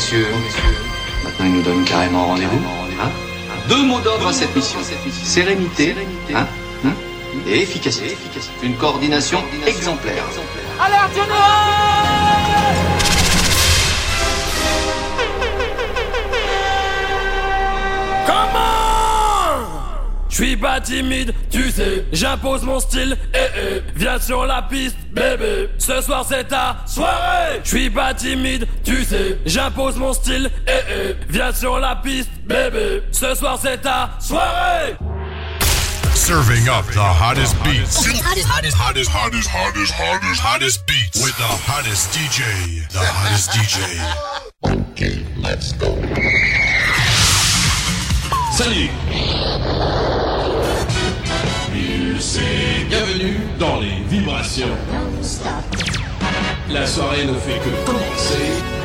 messieurs, maintenant il nous donne carrément rendez-vous. hein Deux mots d'ordre à cette mission. Sérénité hein, hein, et efficacité. Une coordination exemplaire. Alerte suis pas timide, tu sais, j'impose mon style, eh eh, viens sur la piste, bébé. Ce soir c'est ta soirée. Je suis pas timide, tu sais, j'impose mon style, eh eh, viens sur la piste, bébé. Ce soir c'est ta soirée. Serving up the hottest beats. Hottest, hottest, hottest, hottest, hottest, hottest, hottest beats. With the hottest DJ. The hottest DJ. Okay, let's go. Salut Bienvenue dans les vibrations. La soirée ne fait que commencer.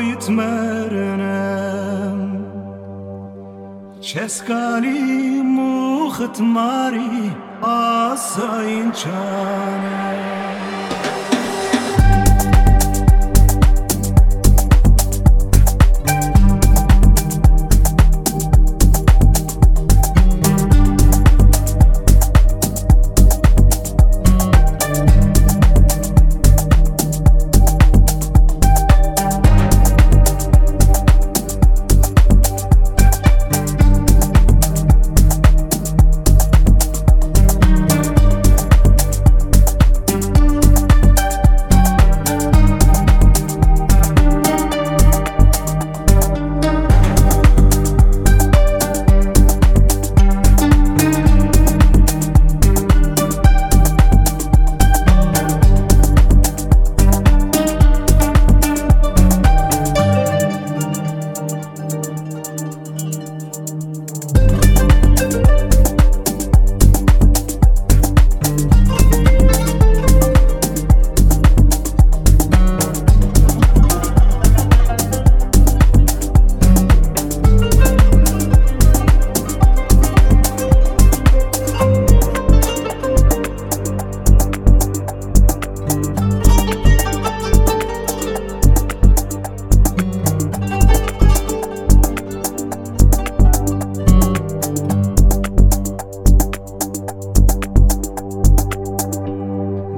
itmernem Çeskali muhtmari asayın çanem.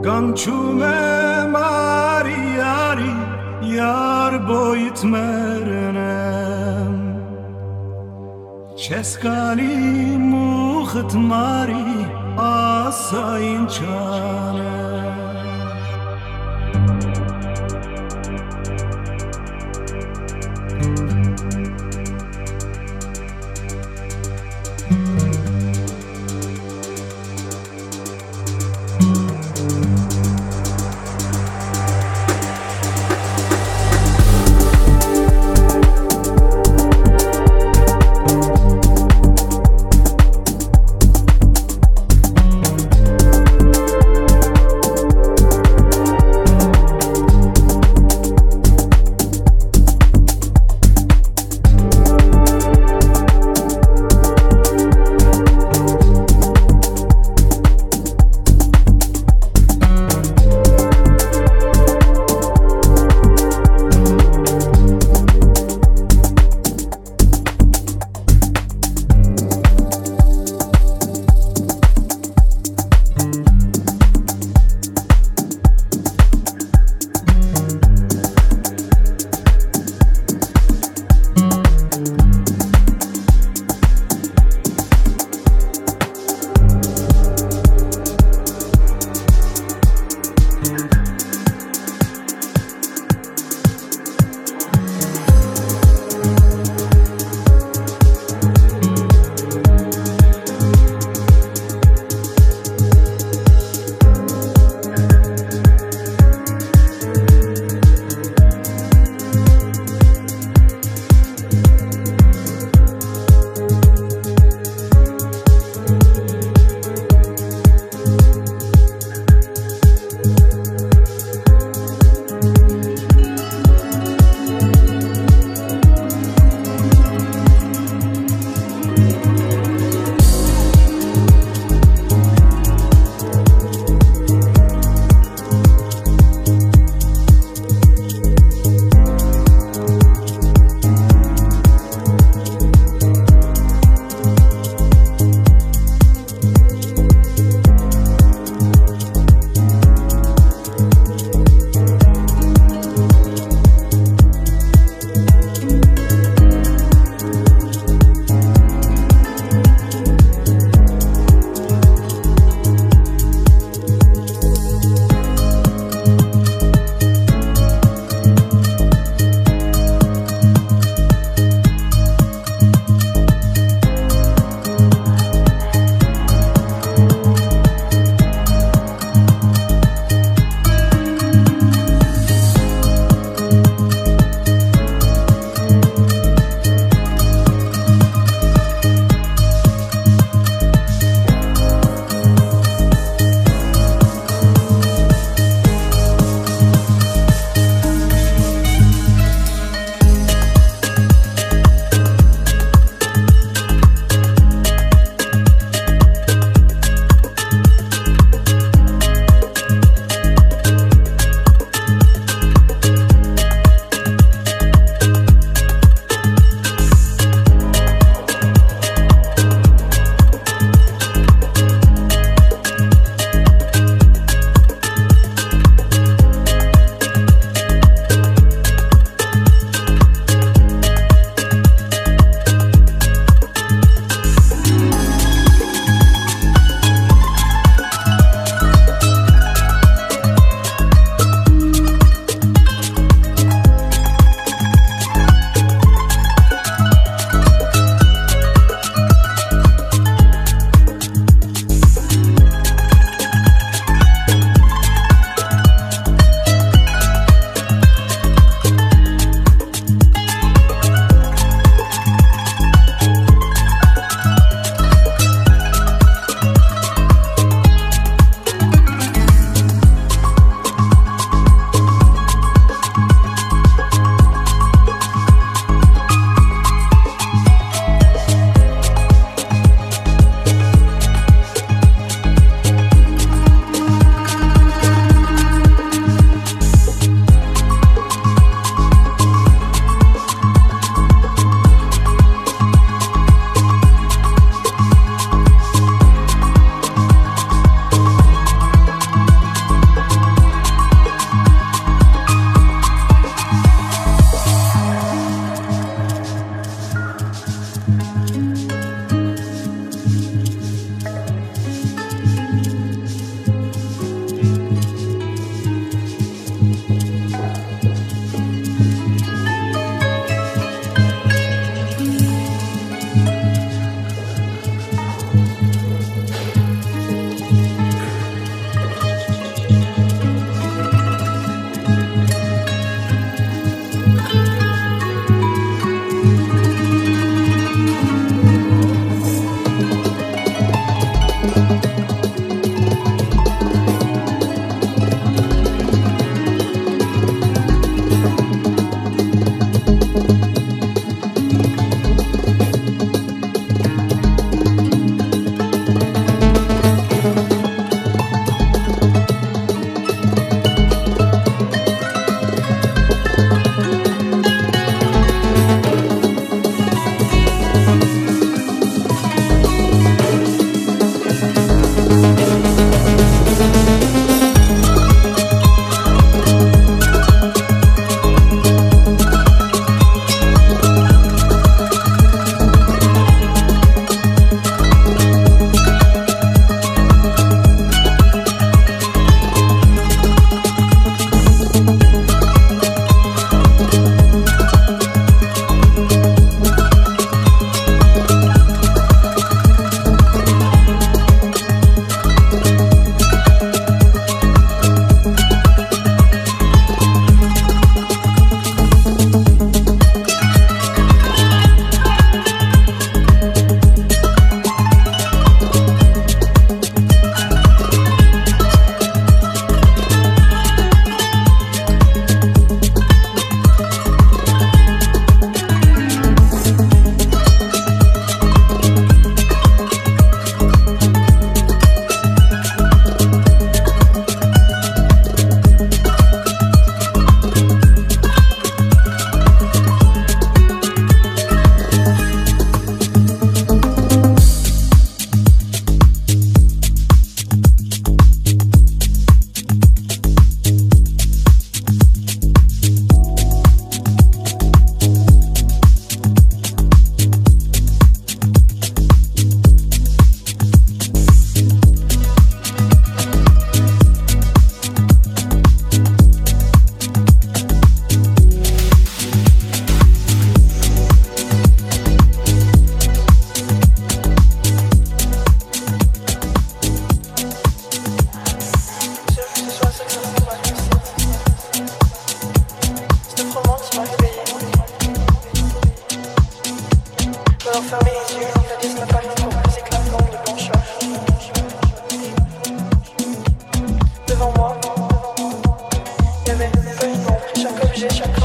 Կանչում է Մարիարի յարբոյից մերնեմ Չես գալի մուխտ Մարի ասա ինչ անեմ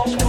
Don't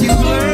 you learn.